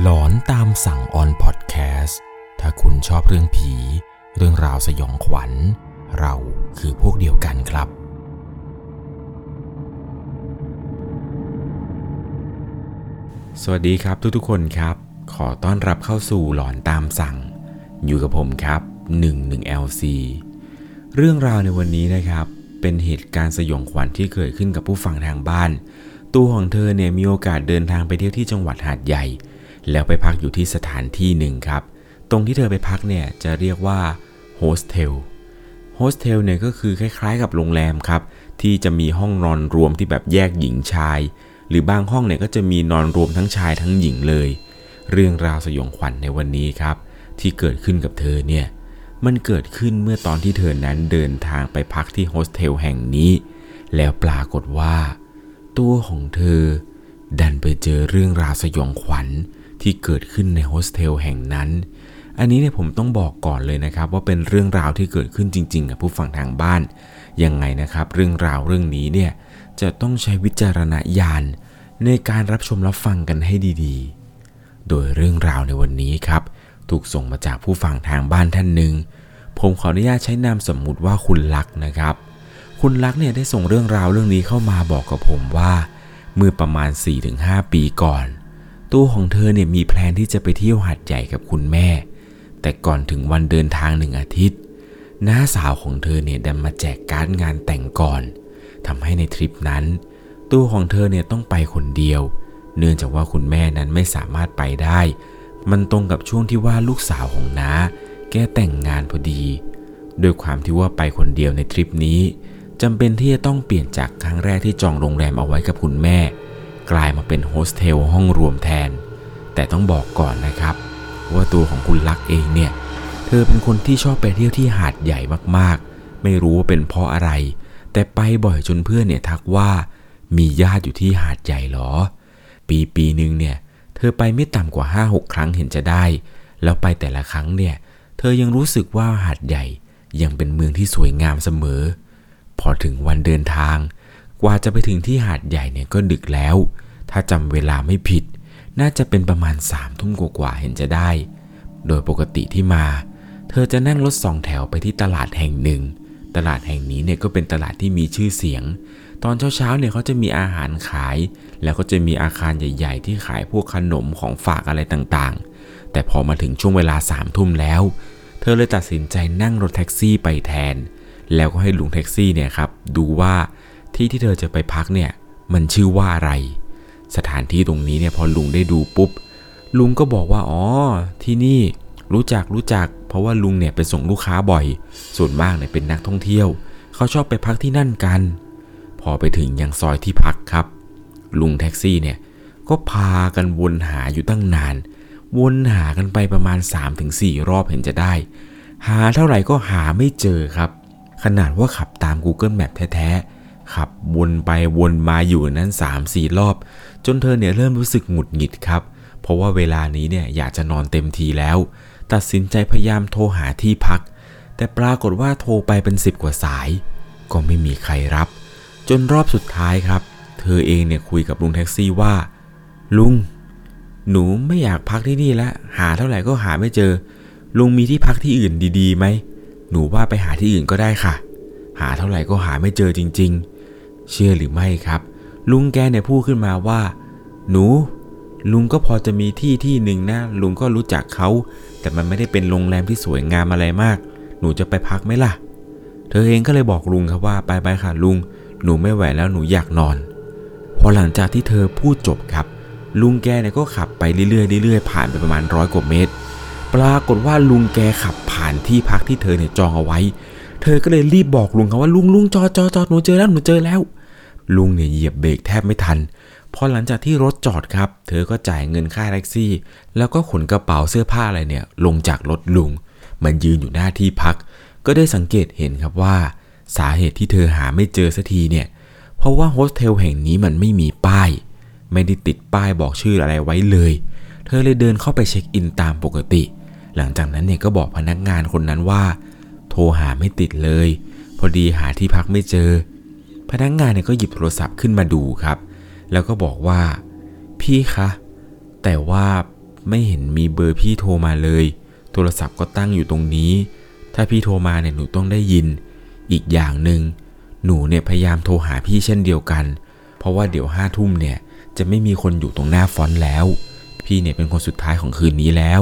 หลอนตามสั่งออนพอดแคสต์ถ้าคุณชอบเรื่องผี เรื่องราวสยองขวัญ เราคือพวกเดียวกันครับ สวัสดีครับทุกๆคนครับ ขอต้อนรับเข้าสู่หลอนตามสั่ง อยู่กับผมครับ 11LC เรื่องราวในวันนี้นะครับ เป็นเหตุการณ์สยองขวัญที่เกิดขึ้นกับผู้ฟังทางบ้าน ตัวของเธอเนี่ยมีโอกาสเดินทางไปเที่ยวที่จังหวัดหาดใหญ่ แล้วไปพักอยู่ที่สถานที่หนึ่งครับ ตรงที่เธอไปพักเนี่ยจะเรียกว่าโฮสเทล โฮสเทลเนี่ยก็คือคล้ายๆกับโรงแรมครับ ที่จะมีห้องนอนรวมที่แบบแยกหญิงชาย หรือบางห้องเนี่ยก็จะมีนอนรวมทั้งชายทั้งหญิงเลย เรื่องราวสยองขวัญในวันนี้ครับ ที่เกิดขึ้นกับเธอเนี่ยมันเกิดขึ้นเมื่อตอนที่เธอนั้นเดินทางไปพักที่โฮสเทลแห่งนี้ แล้วปรากฏว่า ตัวของเธอ ดันไปเจอเรื่องราวสยองขวัญ ที่เกิดขึ้นในโฮสเทลแห่งนั้น อันนี้เนี่ยผมต้องบอกก่อนเลยนะครับ ว่าเป็นเรื่องราวที่เกิดขึ้นจริง ๆ กับผู้ฟังทางบ้าน ยังไงนะครับ เรื่องราวเรื่องนี้เนี่ยจะต้องใช้วิจารณญาณในการรับชมรับฟังกันให้ดีๆ โดยเรื่องราวในวันนี้ครับ ถูกส่งมาจากผู้ฟังทางบ้านท่านหนึ่ง ผมขออนุญาตใช้นามสมมุติว่าคุณลักษ์นะครับ คุณลักษ์เนี่ยได้ส่งเรื่องราวเรื่องนี้เข้ามาบอกกับผมว่า เมื่อประมาณ 4-5 ปีก่อน ตัวของเธอเนี่ยมีแพลนที่จะไปเที่ยวหัดใหญ่กับคุณแม่ แต่ก่อนถึงวันเดินทางหนึ่งอาทิตย์น้าสาวของเธอเนี่ยดันมาแจกการ์ดงานแต่งก่อนทำให้ในทริปนั้น ตัวของเธอเนี่ยต้องไปคนเดียว เนื่องจากว่าคุณแม่นั้นไม่สามารถไปได้ มันตรงกับช่วงที่ว่าลูกสาวของน้าแกแต่งงานพอดีด้วยความที่ว่าไปคนเดียวในทริปนี้จำเป็นที่จะต้องเปลี่ยนจากครั้งแรกที่จองโรงแรมเอาไว้กับคุณแม่ กลายมาเป็นโฮสเทลห้องรวมแทน แต่ต้องบอกก่อนนะครับ ว่าตัวของคุณลักเองเนี่ย เธอเป็นคนที่ชอบไปเที่ยวที่หาดใหญ่มากๆ ไม่รู้ว่าเป็นเพราะอะไร แต่ไปบ่อยจนเพื่อนเนี่ยทักว่ามีญาติอยู่ที่หาดใหญ่หรอ ปีปีหนึ่งเนี่ยเธอไปไม่ต่ำกว่า 5-6 ครั้งเห็นจะได้ แล้วไปแต่ละครั้งเนี่ย เธอยังรู้สึกว่าหาดใหญ่ยังเป็นเมืองที่สวยงามเสมอ พอถึงวันเดินทาง กว่าจะไปถึงที่หาดใหญ่เนี่ยก็ดึกแล้ว ถ้าจำเวลาไม่ผิด น่าจะเป็นประมาณสามทุ่มกว่าเห็นจะได้ โดยปกติที่มา เธอจะนั่งรถสองแถวไปที่ตลาดแห่งหนึ่ง ตลาดแห่งนี้เนี่ยก็เป็นตลาดที่มีชื่อเสียง ตอนเช้าๆเนี่ยเขาจะมีอาหารขาย แล้วก็จะมีอาคารใหญ่ ๆ ที่ขายพวกขนมของฝากอะไรต่างๆ แต่พอมาถึงช่วงเวลาสามทุ่มแล้ว เธอเลยตัดสินใจนั่งรถแท็กซี่ไปแทน แล้วก็ให้ลุงแท็กซี่เนี่ยครับดูว่า ที่ที่เธอจะไปพักเนี่ยมันชื่อว่าอะไร สถานที่ตรงนี้เนี่ยพอลุงได้ดูปุ๊บ ลุงก็บอกว่าอ๋อที่นี่รู้จักรู้จัก เพราะว่าลุงเนี่ยไปส่งลูกค้าบ่อย ส่วนมากเนี่ยเป็นนักท่องเที่ยว เขาชอบไปพักที่นั่นกัน พอไปถึงยังซอยที่พักครับ ลุงแท็กซี่เนี่ยก็พากันวนหาอยู่ตั้งนาน วนหากันไปประมาณ 3-4 รอบเห็นจะได้ หาเท่าไหร่ก็หาไม่เจอครับ ขนาดว่าขับตาม Google Map แท้ๆ ขับวนไปวนมาอยู่นั้น 3-4 รอบ จนเธอเนี่ยเริ่มรู้สึกหงุดหงิดครับ เพราะว่าเวลานี้เนี่ยอยากจะนอนเต็มทีแล้ว ตัดสินใจพยายามโทรหาที่พัก แต่ปรากฏว่าโทรไปเป็นสิบกว่าสาย ก็ไม่มีใครรับ จนรอบสุดท้ายครับ เธอเองเนี่ยคุยกับลุงแท็กซี่ว่า ลุง หนูไม่อยากพักที่นี่แล้วหาเท่าไหร่ก็หาไม่เจอ ลุงมีที่พักที่อื่นดีๆไหมหนูว่าไปหาที่อื่นก็ได้ค่ะ หาเท่าไหร่ก็หาไม่เจอจริง ๆ เชื่อหรือไม่ครับ ลุงแกเนี่ยพูดขึ้นมาว่า หนู ลุงก็พอจะมีที่ที่หนึ่งนะ ลุงก็รู้จักเขา แต่มันไม่ได้เป็นโรงแรมที่สวยงามอะไรมาก หนูจะไปพักไหมล่ะ เธอเองก็เลยบอกลุงครับว่าไปไปค่ะลุง หนูไม่ไหวแล้วหนูอยากนอน พอหลังจากที่เธอพูดจบครับ ลุงแกเนี่ยก็ขับไปเรื่อยๆเรื่อยๆผ่านไปประมาณร้อยกว่าเมตร ปรากฏว่าลุงแกขับผ่านที่พักที่เธอเนี่ยจองเอาไว้ เธอก็เลยรีบบอกลุงครับว่าลุงลุงจอดจอดจอดหนูเจอแล้วหนูเจอแล้ว ลุงเนี่ยเหยียบเบรกแทบไม่ทันพอหลังจากที่รถจอดครับ เธอก็จ่ายเงินค่าแท็กซี่ แล้วก็ขนกระเป๋าเสื้อผ้าอะไรเนี่ย ลงจากรถลุง มายืนอยู่หน้าที่พัก ก็ได้สังเกตเห็นครับว่า สาเหตุที่เธอหาไม่เจอสักทีเนี่ย เพราะว่าโฮสเทลแห่งนี้มันไม่มีป้าย ไม่ได้ติดป้ายบอกชื่ออะไรไว้เลย เธอเลยเดินเข้าไปเช็คอินตามปกติ หลังจากนั้นเนี่ยก็บอกพนักงานคนนั้นว่า โทรหาไม่ติดเลย พอดีหาที่พักไม่เจอ พนักงานเนี่ยก็หยิบโทรศัพท์ขึ้นมาดูครับ แล้วก็บอกว่า พี่คะ แต่ว่าไม่เห็นมีเบอร์พี่โทรมาเลย โทรศัพท์ก็ตั้งอยู่ตรงนี้ ถ้าพี่โทรมาเนี่ยหนูต้องได้ยิน อีกอย่างหนึ่งหนูเนี่ยพยายามโทรหาพี่เช่นเดียวกัน เพราะว่าเดี๋ยวห้าทุ่มเนี่ยจะไม่มีคนอยู่ตรงหน้าฟอนต์แล้ว พี่เนี่ยเป็นคนสุดท้ายของคืนนี้แล้ว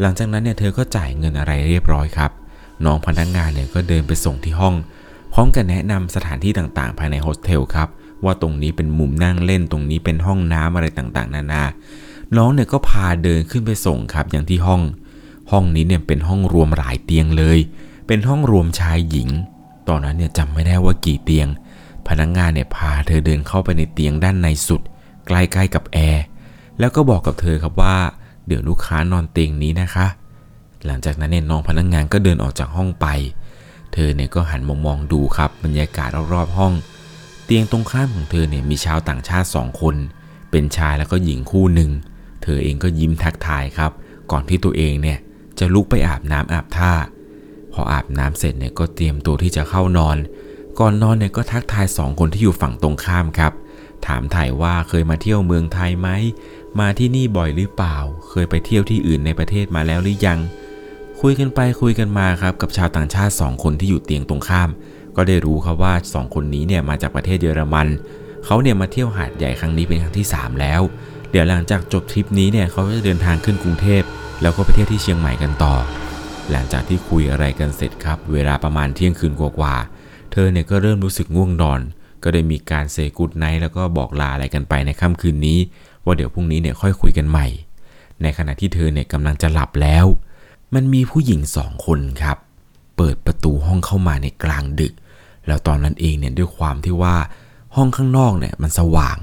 หลังจากนั้นเนี่ยเธอก็จ่ายเงินอะไรเรียบร้อยครับ น้องพนักงงานเนี่ยก็เดินไปส่งที่ห้อง พร้อมกับแนะนำสถานที่ต่างๆ ภายในโฮสเทลครับว่าตรงนี้เป็นมุมนั่งเล่นตรงนี้เป็นห้องน้ำอะไรต่างๆ นานา น้องเนี่ยก็พาเดินขึ้นไปส่งครับอย่างที่ห้อง ห้องนี้เนี่ยเป็นห้องรวมหลายเตียงเลย เป็นห้องรวมชายหญิง ตอนนั้นเนี่ยจำไม่ได้ว่ากี่เตียง พนักงงานเนี่ยพาเธอเดินเข้าไปในเตียงด้านในสุด ใกล้ๆกับแอร์แล้วก็บอกกับเธอครับว่า เดี๋ยวลูกค้านอนเตียงนี้นะคะ หลังจากนั้นเนี่ยน้องพนักงงานก็เดินออกจากห้องไป เธอเนี่ยก็หันมามองดูครับบรรยากาศรอบๆห้อง เตียงตรงข้ามของเธอเนี่ยมีชาวต่างชาติสองคน เป็นชายแล้วก็หญิงคู่หนึ่ง เธอเองก็ยิ้มทักทายครับ ก่อนที่ตัวเองเนี่ยจะลุกไปอาบน้ำอาบท่า พออาบน้ำเสร็จเนี่ยก็เตรียมตัวที่จะเข้านอน ก่อนนอนเนี่ยก็ทักทายสองคนที่อยู่ฝั่งตรงข้ามครับ ถามถ่ายว่าเคยมาเที่ยวเมืองไทยไหมมาที่นี่บ่อยหรือเปล่า เคยไปเที่ยวที่อื่นในประเทศมาแล้วหรือยัง คุยกันไปคุยกันมาครับกับชาวต่างชาติ 2 คนที่อยู่เตียงตรงข้าม ก็ได้รู้ครับว่า 2 คนนี้เนี่ยมาจากประเทศเยอรมัน เขาเนี่ยมาเที่ยวหาดใหญ่ครั้งนี้เป็นครั้งที่ 3 แล้ว เดี๋ยวหลังจากจบทริปนี้เนี่ยเขาจะเดินทางขึ้นกรุงเทพ แล้วก็ไปเที่ยวที่เชียงใหม่กันต่อ หลังจากที่คุยอะไรกันเสร็จครับ เวลาประมาณเที่ยงคืนกว่าๆเธอเนี่ยก็เริ่มรู้สึกง่วงนอน ก็ได้มีการเซกูดไนท์แล้วก็บอกลาอะไรกันไปในค่ำคืนนี้ ว่าเดี๋ยวพรุ่งนี้เนี่ยค่อยคุยกันใหม่ ในขณะที่เธอเนี่ยกำลังจะหลับแล้ว มันมีผู้หญิงสองคนครับ เปิดประตูห้องเข้ามาในกลางดึก แล้วตอนนั้นเองเนี่ยด้วยความที่ว่าห้องข้างนอกเนี่ยมันสว่าง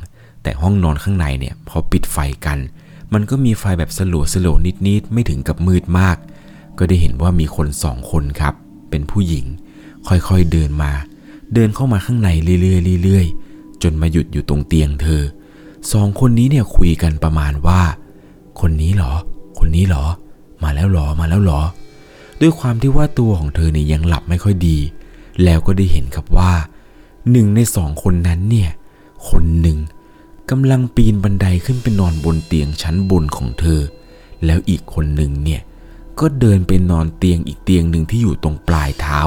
แต่ห้องนอนข้างในเนี่ยพอปิดไฟกัน มันก็มีไฟแบบสลัวสลัวนิดๆไม่ถึงกับมืดมาก ก็ได้เห็นว่ามีคนสองคนครับ เป็นผู้หญิง ค่อยๆเดินมา เดินเข้ามาข้างในเรื่อยๆเรื่อยๆจนมาหยุดอยู่ตรงเตียงเธอสองคนนี้เนี่ยคุยกันประมาณว่า คนนี้เหรอ คนนี้เหรอ มาแล้วหรอมาแล้วหรอ ด้วยความที่ว่าตัวของเธอเนี่ยยังหลับไม่ค่อยดี แล้วก็ได้เห็นครับว่าหนึ่งในสองคนนั้นเนี่ย คนหนึ่งกำลังปีนบันไดขึ้นไปนอนบนเตียงชั้นบนของเธอ แล้วอีกคนหนึ่งเนี่ย ก็เดินไปนอนเตียงอีกเตียงหนึ่งที่อยู่ตรงปลายเท้า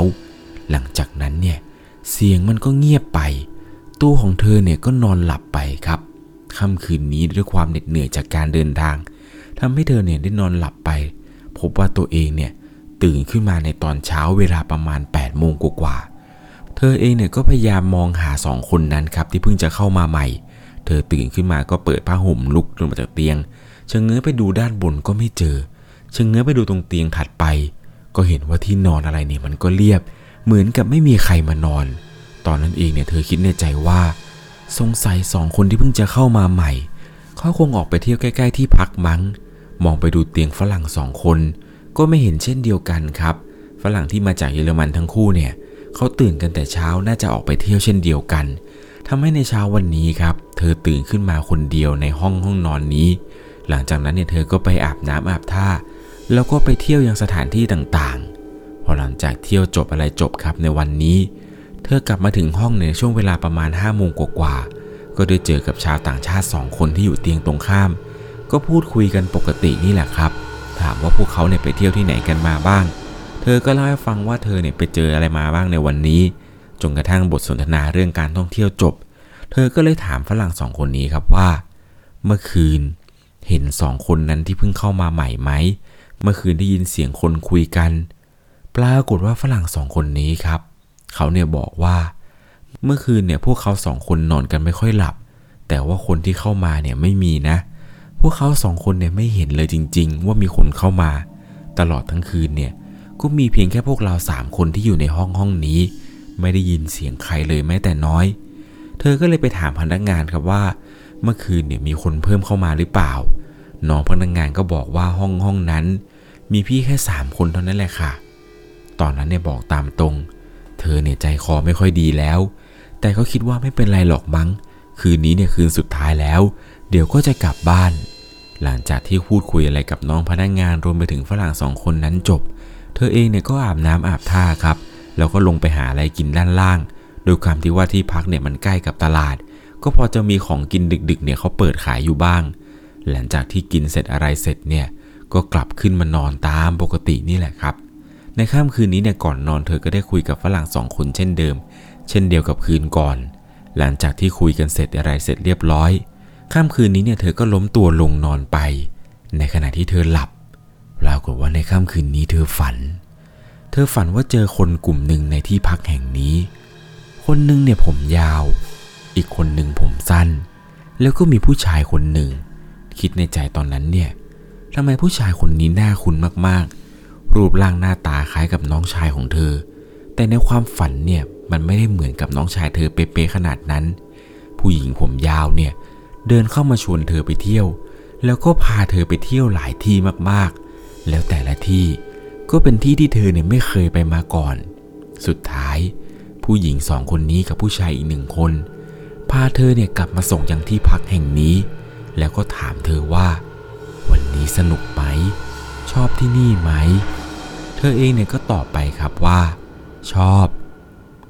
หลังจากนั้นเนี่ย เสียงมันก็เงียบไป ตัวของเธอเนี่ยก็นอนหลับไปครับค่ำคืนนี้ด้วยความเหน็ดเหนื่อยจากการเดินทางทำให้เธอเนี่ยได้นอนหลับไป พบว่าตัวเองเนี่ยตื่นขึ้นมาในตอนเช้าเวลาประมาณ8โมงกว่าๆเธอเองเนี่ยก็พยายามมองหาสองคนนั้นครับที่เพิ่งจะเข้ามาใหม่ เธอตื่นขึ้นมาก็เปิดผ้าห่มลุกลงมาจากเตียงเชะเง้อไปดูด้านบนก็ไม่เจอเชะเง้อไปดูตรงเตียงถัดไป ก็เห็นว่าที่นอนอะไรเนี่ยมันก็เรียบ เหมือนกับไม่มีใครมานอน ตอนนั้นเองเนี่ยเธอคิดในใจว่า สงสัยสองคนที่เพิ่งจะเข้ามาใหม่เขาคงออกไปเที่ยวใกล้ ๆ ที่พักมั้ง มองไปดูเตียงฝรั่งสองคน ก็ไม่เห็นเช่นเดียวกันครับ ฝรั่งที่มาจากเยอรมันทั้งคู่เนี่ยเขาตื่นกันแต่เช้าน่าจะออกไปเที่ยวเช่นเดียวกันทำให้ในเช้าวันนี้ครับ เธอตื่นขึ้นมาคนเดียวในห้องห้องนอนนี้ หลังจากนั้นเนี่ยเธอก็ไปอาบน้ำอาบท่า แล้วก็ไปเที่ยวยังสถานที่ต่างๆ พอหลังจากเที่ยวจบอะไรจบครับในวันนี้ เธอกลับมาถึงห้องในช่วงเวลาประมาณ5้าโมงกว่าๆก็ได้เจอกับชาวต่างชาติสองคนที่อยู่เตียงตรงข้าม ก็พูดคุยกันปกตินี่แหละครับ ถามว่าพวกเขาเนี่ยไปเที่ยวที่ไหนกันมาบ้าง เธอก็เล่าให้ฟังว่าเธอเนี่ยไปเจออะไรมาบ้างในวันนี้ จนกระทั่งบทสนทนาเรื่องการท่องเที่ยวจบ เธอก็เลยถามฝรั่งสองคนนี้ครับว่า เมื่อคืน เห็นสองคนนั้นที่เพิ่งเข้ามาใหม่ไหม เมื่อคืนได้ยินเสียงคนคุยกัน ปรากฏว่าฝรั่งสองคนนี้ครับ เขาเนี่ยบอกว่า เมื่อคืนเนี่ยพวกเขาสองคนนอนกันไม่ค่อยหลับ แต่ว่าคนที่เข้ามาเนี่ยไม่มีนะ พวกเขาสองคนเนี่ยไม่เห็นเลยจริง ๆ ว่ามีคนเข้ามา ตลอดทั้งคืนเนี่ยก็มีเพียงแค่พวกเราสามคนที่อยู่ในห้องห้องนี้ ไม่ได้ยินเสียงใครเลยแม้แต่น้อย เธอก็เลยไปถามพนักงานครับว่า เมื่อคืนเนี่ยมีคนเพิ่มเข้ามาหรือเปล่า น้องพนักงานก็บอกว่าห้องห้องนั้น มีพี่แค่สามคนเท่านั้นแหละค่ะ ตอนนั้นเนี่ยบอกตามตรง เธอเนี่ยใจคอไม่ค่อยดีแล้ว แต่ก็คิดว่าไม่เป็นไรหรอกมั้ง คืนนี้เนี่ยคืนสุดท้ายแล้ว เดี๋ยวก็จะกลับบ้าน หลังจากที่พูดคุยอะไรกับน้องพนักงานรวมไปถึงฝรั่งสองคนนั้นจบ เธอเองเนี่ยก็อาบน้ำอาบท่าครับ แล้วก็ลงไปหาอะไรกินด้านล่างโดยความที่ว่าที่พักเนี่ยมันใกล้กับตลาด ก็พอจะมีของกินดึกๆเนี่ยเขาเปิดขายอยู่บ้าง หลังจากที่กินเสร็จอะไรเสร็จเนี่ยก็กลับขึ้นมานอนตามปกตินี่แหละครับ ในค่ำคืนนี้เนี่ยก่อนนอนเธอก็ได้คุยกับฝรั่งสองคนเช่นเดิม เช่นเดียวกับคืนก่อน หลังจากที่คุยกันเสร็จอะไรเสร็จเรียบร้อยค่ำคืนนี้เนี่ยเธอก็ล้มตัวลงนอนไป ในขณะที่เธอหลับปรากฏว่าในค่ำคืนนี้เธอฝัน เธอฝันว่าเจอคนกลุ่มหนึ่งในที่พักแห่งนี้ คนหนึ่งเนี่ยผมยาว อีกคนหนึ่งผมสั้น แล้วก็มีผู้ชายคนหนึ่ง คิดในใจตอนนั้นเนี่ยทำไมผู้ชายคนนี้หน้าคุ้นมากๆ รูปร่างหน้าตาคล้ายกับน้องชายของเธอ แต่ในความฝันเนี่ยมันไม่ได้เหมือนกับน้องชายเธอเป๊ะๆขนาดนั้น ผู้หญิงผมยาวเนี่ยเดินเข้ามาชวนเธอไปเที่ยว แล้วก็พาเธอไปเที่ยวหลายที่มากๆ แล้วแต่ละที่ก็เป็นที่ที่เธอเนี่ยไม่เคยไปมาก่อน สุดท้าย ผู้หญิงสองคนนี้กับผู้ชายอีกหนึ่งคน พาเธอเนี่ยกลับมาส่งยังที่พักแห่งนี้ แล้วก็ถามเธอว่า วันนี้สนุกไหม ชอบที่นี่ไหม เธอเองเนี่ยก็ตอบไปครับว่า ชอบ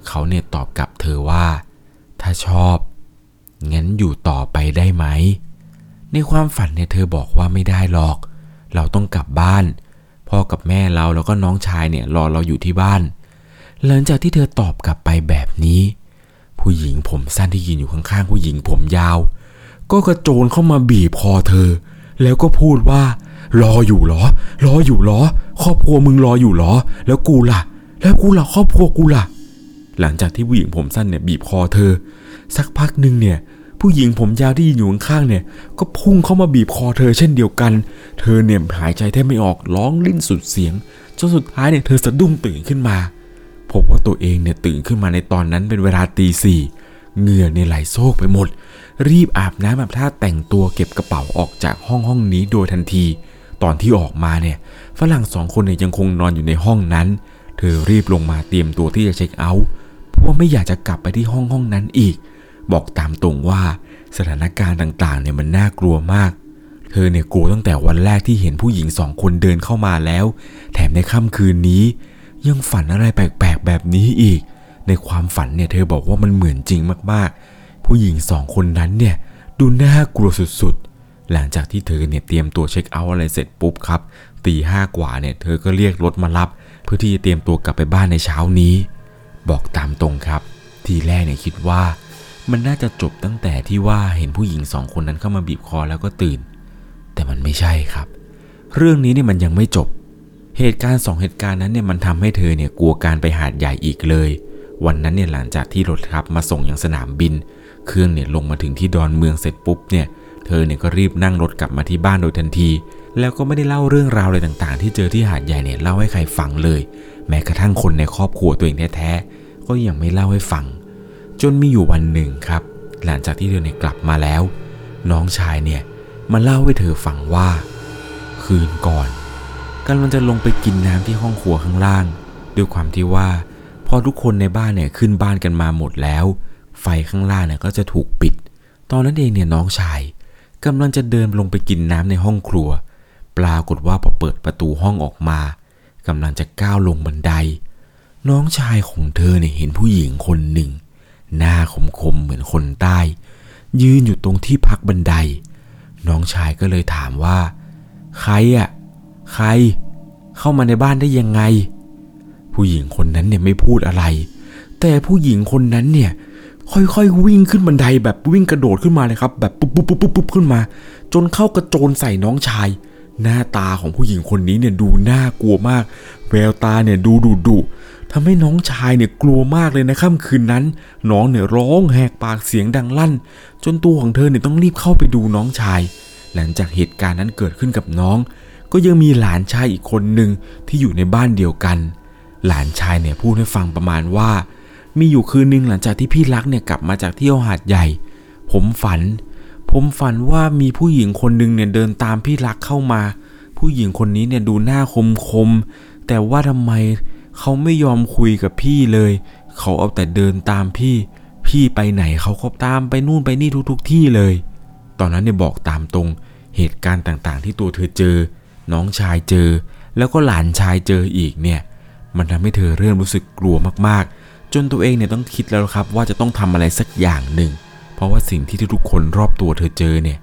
เขาเนี่ยตอบกลับเธอว่า ถ้าชอบ งั้นอยู่ต่อไปได้ไหม ในความฝันเนี่ยเธอบอกว่าไม่ได้หรอก เราต้องกลับบ้าน พ่อกับแม่เราแล้วก็น้องชายเนี่ยรอเราอยู่ที่บ้าน หลังจากที่เธอตอบกลับไปแบบนี้ ผู้หญิงผมสั้นที่ยืนอยู่ข้างๆผู้หญิงผมยาว ก็กระโจนเข้ามาบีบคอเธอ แล้วก็พูดว่า รออยู่เหรอ รออยู่เหรอ ครอบครัวมึงรออยู่เหรอ แล้วกูล่ะ แล้วกูล่ะครอบครัวกูล่ะ หลังจากที่ผู้หญิงผมสั้นเนี่ยบีบคอเธอ สักพักหนึ่งเนี่ย ผู้หญิงผมยาวที่ยืนอยู่ข้างๆเนี่ย ก็พุ่งเข้ามาบีบคอเธอเช่นเดียวกัน เธอเนี่ยหายใจแทบไม่ออกร้องลิ้นสุดเสียงจนสุดท้ายเนี่ยเธอสะดุ้งตื่นขึ้นมา พบว่าตัวเองเนี่ยตื่นขึ้นมาในตอนนั้นเป็นเวลาตีสี่เหงื่อในไหลโซกไปหมด รีบอาบน้ำแบบท่าแต่งตัวเก็บกระเป๋าออกจากห้องห้องนี้โดยทันที ตอนที่ออกมาเนี่ยฝรั่งสองคนเนี่ยยังคงนอนอยู่ในห้องนั้น เธอรีบลงมาเตรียมตัวที่จะเช็คเอาท์เพราะไม่อยากจะกลับไปที่ห้องห้องนั้นอีก บอกตามตรงว่าสถานการณ์ต่างๆ เนี่ยมันน่ากลัวมาก เธอเนี่ยกลัวตั้งแต่วันแรกที่เห็นผู้หญิงสองคนเดินเข้ามาแล้ว แถมในค่ำคืนนี้ ยังฝันอะไรแปลกๆ แบบนี้อีก ในความฝันเนี่ยเธอบอกว่ามันเหมือนจริงมากๆ ผู้หญิงสองคนนั้นเนี่ยดูน่ากลัวสุดๆ หลังจากที่เธอเนี่ยเตรียมตัวเช็คเอาท์อะไรเสร็จปุ๊บครับตีห้ากว่าเนี่ยเธอก็เรียกรถมารับ เพื่อที่จะเตรียมตัวกลับไปบ้านในเช้านี้ บอกตามตรงครับ ทีแรกเนี่ยคิดว่า มันน่าจะจบตั้งแต่ที่ว่าเห็นผู้หญิงสองคนนั้นเข้ามาบีบคอแล้วก็ตื่น แต่มันไม่ใช่ครับ เรื่องนี้เนี่ยมันยังไม่จบ เหตุการณ์สองเหตุการณ์นั้นเนี่ยมันทำให้เธอเนี่ยกลัวการไปหาดใหญ่อีกเลย วันนั้นเนี่ยหลังจากที่รถครับมาส่งยังสนามบิน เครื่องเนี่ยลงมาถึงที่ดอนเมืองเสร็จปุ๊บเนี่ย เธอเนี่ยก็รีบนั่งรถกลับมาที่บ้านโดยทันที แล้วก็ไม่ได้เล่าเรื่องราวอะไรต่างๆ ที่เจอที่หาดใหญ่เนี่ยเล่าให้ใครฟังเลย แม้กระทั่งคนในครอบครัวตัวเองแท้ๆก็ยังไม่เล่าให้ฟัง จนมีอยู่วันหนึ่งครับ หลังจากที่เธอเนี่ยกลับมาแล้ว น้องชายเนี่ยมาเล่าให้เธอฟังว่า คืนก่อนกำลังจะลงไปกินน้ำที่ห้องครัวข้างล่าง ด้วยความที่ว่า พอทุกคนในบ้านเนี่ยขึ้นบ้านกันมาหมดแล้ว ไฟข้างล่างเนี่ยก็จะถูกปิด ตอนนั้นเองเนี่ยน้องชายกำลังจะเดินลงไปกินน้ำในห้องครัว ปรากฏว่าพอเปิดประตูห้องออกมากำลังจะก้าวลงบันได น้องชายของเธอเนี่ยเห็นผู้หญิงคนหนึ่ง หน้าคมๆเหมือนคนใต้ ยืนอยู่ตรงที่พักบันได น้องชายก็เลยถามว่า ใครอะ ใคร เข้ามาในบ้านได้ยังไง ผู้หญิงคนนั้นเนี่ยไม่พูดอะไร แต่ผู้หญิงคนนั้นเนี่ยค่อยๆ วิ่งขึ้นบันไดแบบวิ่งกระโดดขึ้นมาเลยครับ แบบปุ๊บปุ๊บปุ๊บปุ๊บปุ๊บขึ้นมา จนเข้ากระโจนใส่น้องชาย หน้าตาของผู้หญิงคนนี้เนี่ยดูน่ากลัวมาก แววตาเนี่ยดูดุดุทำให้น้องชายเนี่ยกลัวมากเลยนะค่ำคืนนั้น น้องเนี่ยร้องแหกปากเสียงดังลั่น จนตัวของเธอเนี่ยต้องรีบเข้าไปดูน้องชาย หลังจากเหตุการณ์นั้นเกิดขึ้นกับน้อง ก็ยังมีหลานชายอีกคนหนึ่งที่อยู่ในบ้านเดียวกัน หลานชายเนี่ยพูดให้ฟังประมาณว่า มีอยู่คืนหนึ่งหลังจากที่พี่รักเนี่ยกลับมาจากเที่ยวหาดใหญ่ ผมฝัน ผมฝันว่ามีผู้หญิงคนหนึ่งเนี่ยเดินตามพี่รักเข้ามา ผู้หญิงคนนี้เนี่ยดูหน้าคมคม แต่ว่าทำไมเขาไม่ยอมคุยกับพี่เลย เขาเอาแต่เดินตามพี่ พี่ไปไหนเขาก็ตามไปนู่นไปนี่ทุก ๆ ที่เลย ตอนนั้นเนี่ยบอกตามตรง เหตุการณ์ต่างๆ ที่ตัวเธอเจอ น้องชายเจอ แล้วก็หลานชายเจออีกเนี่ย มันทำให้เธอเริ่มรู้สึกกลัวมากๆ จนตัวเองเนี่ยต้องคิดแล้วครับว่าจะต้องทำอะไรสักอย่างหนึ่ง เพราะว่าสิ่งที่ทุกคนรอบตัวเธอเจอเนี่ย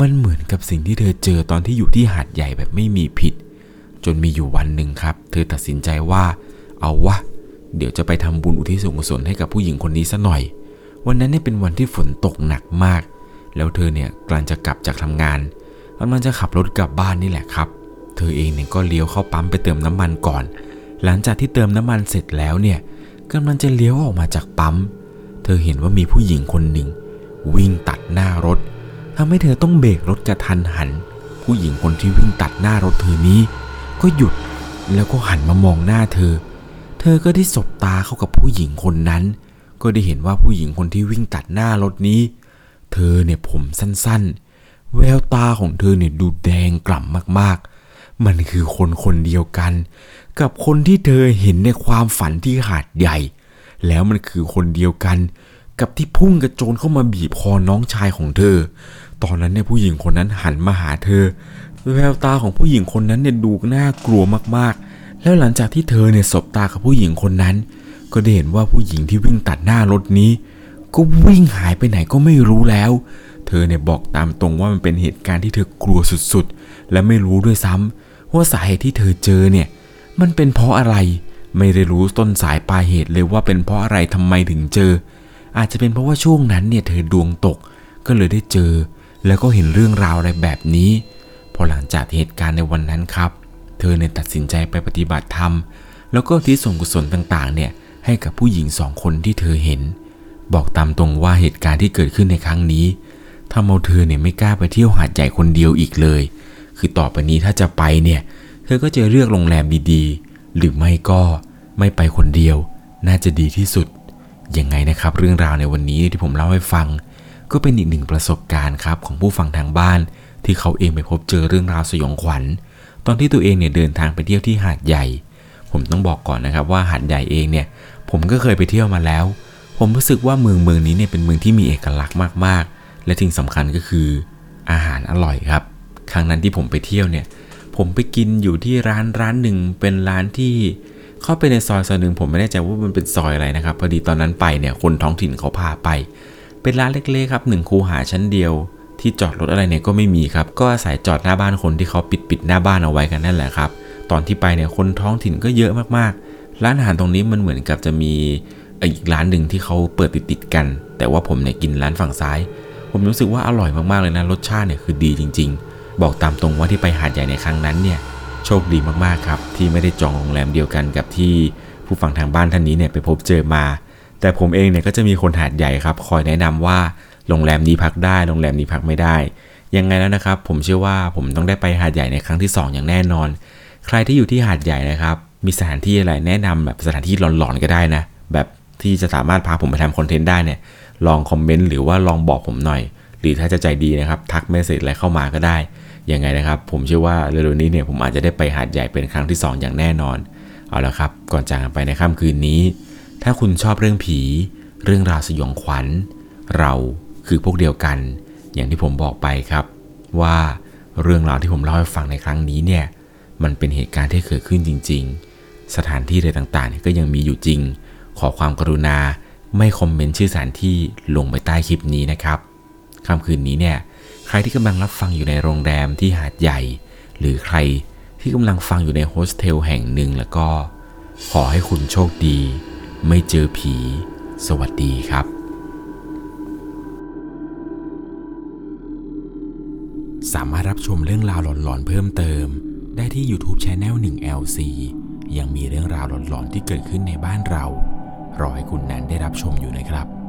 มันเหมือนกับสิ่งที่เธอเจอตอนที่อยู่ที่หาดใหญ่แบบไม่มีผิด จนมีอยู่วันหนึ่งครับ เธอตัดสินใจว่า เอาวะ เดี๋ยวจะไปทำบุญอุทิศส่วนกุศลให้กับผู้หญิงคนนี้ซะหน่อย วันนั้นเนี่ยเป็นวันที่ฝนตกหนักมาก แล้วเธอเนี่ยกำลังจะกลับจากทำงานกำลังจะขับรถกลับบ้านนี่แหละครับ เธอเองเนี่ยก็เลี้ยวเข้าปั๊มไปเติมน้ำมันก่อน หลังจากที่เติมน้ำมันเสร็จแล้วเนี่ยกำลังจะเลี้ยวออกมาจากปั๊ม เธอเห็นว่ามีผู้หญิงคนหนึ่ง วิ่งตัดหน้ารถทำให้เธอต้องเบรกรถกระทันหัน ผู้หญิงคนที่วิ่งตัดหน้ารถเธอนี้ ก็หยุดแล้วก็หันมามองหน้าเธอ เธอก็ได้สบตาเข้ากับผู้หญิงคนนั้น ก็ได้เห็นว่าผู้หญิงคนที่วิ่งตัดหน้ารถนี้ เธอเนี่ยผมสั้นๆ แววตาของเธอเนี่ยดูแดงกล่ำมากๆ มันคือคนคนเดียวกัน กับคนที่เธอเห็นในความฝันที่หาดใหญ่ แล้วมันคือคนเดียวกัน กับที่พุ่งกระโจนเข้ามาบีบคอน้องชายของเธอ ตอนนั้นเนี่ยผู้หญิงคนนั้นหันมาหาเธอ แววตาของผู้หญิงคนนั้นเนี่ยดูน่ากลัวมากๆ แล้วหลังจากที่เธอเนี่ยสบตากับผู้หญิงคนนั้น ก็ได้เห็นว่าผู้หญิงที่วิ่งตัดหน้ารถนี้ ก็วิ่งหายไปไหนก็ไม่รู้แล้ว เธอเนี่ยบอกตามตรงว่ามันเป็นเหตุการณ์ที่เธอกลัวสุดๆ และไม่รู้ด้วยซ้ำว่าสาเหตุที่เธอเจอเนี่ย มันเป็นเพราะอะไรไม่ได้รู้ต้นสายปลายเหตุเลยว่าเป็นเพราะอะไรทำไมถึงเจอ อาจจะเป็นเพราะว่าช่วงนั้นเนี่ยเธอดวงตกก็เลยได้เจอ แล้วก็เห็นเรื่องราวอะไรแบบนี้ พอหลังจากเหตุการณ์ในวันนั้นครับ เธอเนี่ยตัดสินใจไปปฏิบัติธรรม แล้วก็ที่ส่งกุศลต่างๆ เนี่ยให้กับผู้หญิงสองคนที่เธอเห็น บอกตามตรงว่าเหตุการณ์ที่เกิดขึ้นในครั้งนี้ทำเอาเธอเนี่ยไม่กล้าไปเที่ยวหาดใหญ่คนเดียวอีกเลย คือต่อไปนี้ถ้าจะไปเนี่ย เธอก็จะเลือกโรงแรมดีๆ หรือไม่ก็ไม่ไปคนเดียว น่าจะดีที่สุด ยังไงนะครับ เรื่องราวในวันนี้ที่ผมเล่าให้ฟัง ก็เป็นอีกหนึ่งประสบการณ์ครับของผู้ฟังทางบ้าน ที่เขาเองไปพบเจอเรื่องราวสยองขวัญ ตอนที่ตัวเองเนี่ยเดินทางไปเที่ยวที่หาดใหญ่ ผมต้องบอกก่อนนะครับว่าหาดใหญ่เองเนี่ยผมก็เคยไปเที่ยวมาแล้ว ผมรู้สึกว่าเมืองเมืองนี้เนี่ยเป็นเมืองที่มีเอกลักษณ์มากๆ และที่สำคัญก็คืออาหารอร่อยครับ ครั้งนั้นที่ผมไปเที่ยวเนี่ยผมไปกินอยู่ที่ร้านร้านหนึ่งเป็นร้านที่ เข้าไปในซอยซอยหนึ่งผมไม่แน่ใจว่ามันเป็นซอยอะไรนะครับ พอดีตอนนั้นไปเนี่ยคนท้องถิ่นเขาพาไป เป็นร้านเล็กๆครับหนึ่งคูหาชั้นเดียว ที่จอดรถอะไรเนี่ยก็ไม่มีครับ ก็อาศัยจอดหน้าบ้านคนที่เขาปิดปิดหน้าบ้านเอาไว้กันนั่นแหละครับ ตอนที่ไปเนี่ยคนท้องถิ่นก็เยอะมากๆ ร้านอาหารตรงนี้มันเหมือนกับจะมีอีกร้านหนึ่งที่เขาเปิดติดๆกัน แต่ว่าผมเนี่ยกินร้านฝั่งซ้าย ผมรู้สึกว่าอร่อยมากๆเลยนะรสชาติเนี่ยคือดีจริง ๆ บอกตามตรงว่าที่ไปหาดใหญ่ในครั้งนั้นเนี่ย โชคดีมากๆครับ ที่ไม่ได้จองโรงแรมเดียวกันกับที่ผู้ฟังทางบ้านท่านนี้เนี่ยไปพบเจอมา แต่ผมเองเนี่ยก็จะมีคนหาดใหญ่ครับ คอยแนะนำว่าโรงแรมนี้พักได้โรงแรมนี้พักไม่ได้ ยังไงแล้วนะครับ ผมเชื่อว่าผมต้องได้ไปหาดใหญ่ในครั้งที่ 2 อย่างแน่นอน ใครที่อยู่ที่หาดใหญ่นะครับ มีสถานที่อะไรแนะนำแบบสถานที่หลอนๆก็ได้นะ แบบที่จะสามารถพาผมไปทำคอนเทนต์ได้เนี่ย ลองคอมเมนต์หรือว่าลองบอกผมหน่อย หรือถ้าจะใจดีนะครับ ทักเมสเซจอะไรเข้ามาก็ได้ ยังไงนะครับ ผมเชื่อว่าเร็วๆนี้เนี่ยผมอาจจะได้ไปหาดใหญ่เป็นครั้งที่ 2 อย่างแน่นอน เอาละครับ ก่อนจากกันไปในค่ำคืนนี้ ถ้าคุณชอบเรื่องผี เรื่องราวสยองขวัญ เราคือพวกเดียวกัน อย่างที่ผมบอกไปครับ ว่าเรื่องราวที่ผมเล่าให้ฟังในครั้งนี้เนี่ยมันเป็นเหตุการณ์ที่เกิดขึ้นจริง ๆ สถานที่ใดต่างๆเนี่ยก็ยังมีอยู่จริง ขอความกรุณาไม่คอมเมนต์ชื่อสถานที่ลงไปใต้คลิปนี้นะครับค่ำคืนนี้เนี่ย รที่กำลังรับฟังอยู่ในโรงแรมที่หาดใหญ่ หรือใครที่กำลังฟังอยู่ในโฮสเทลแห่งหนึ่งแล้วก็ ขอให้คุณโชคดี ไม่เจอผี สวัสดีครับ สามารถรับชมเรื่องราวหลอนๆเพิ่มเติม ได้ที่ YouTube Channel 1 LC ยังมีเรื่องราวหลอนๆที่เกิดขึ้นในบ้านเรา รอให้คุณนั้นได้รับชมอยู่นะครับ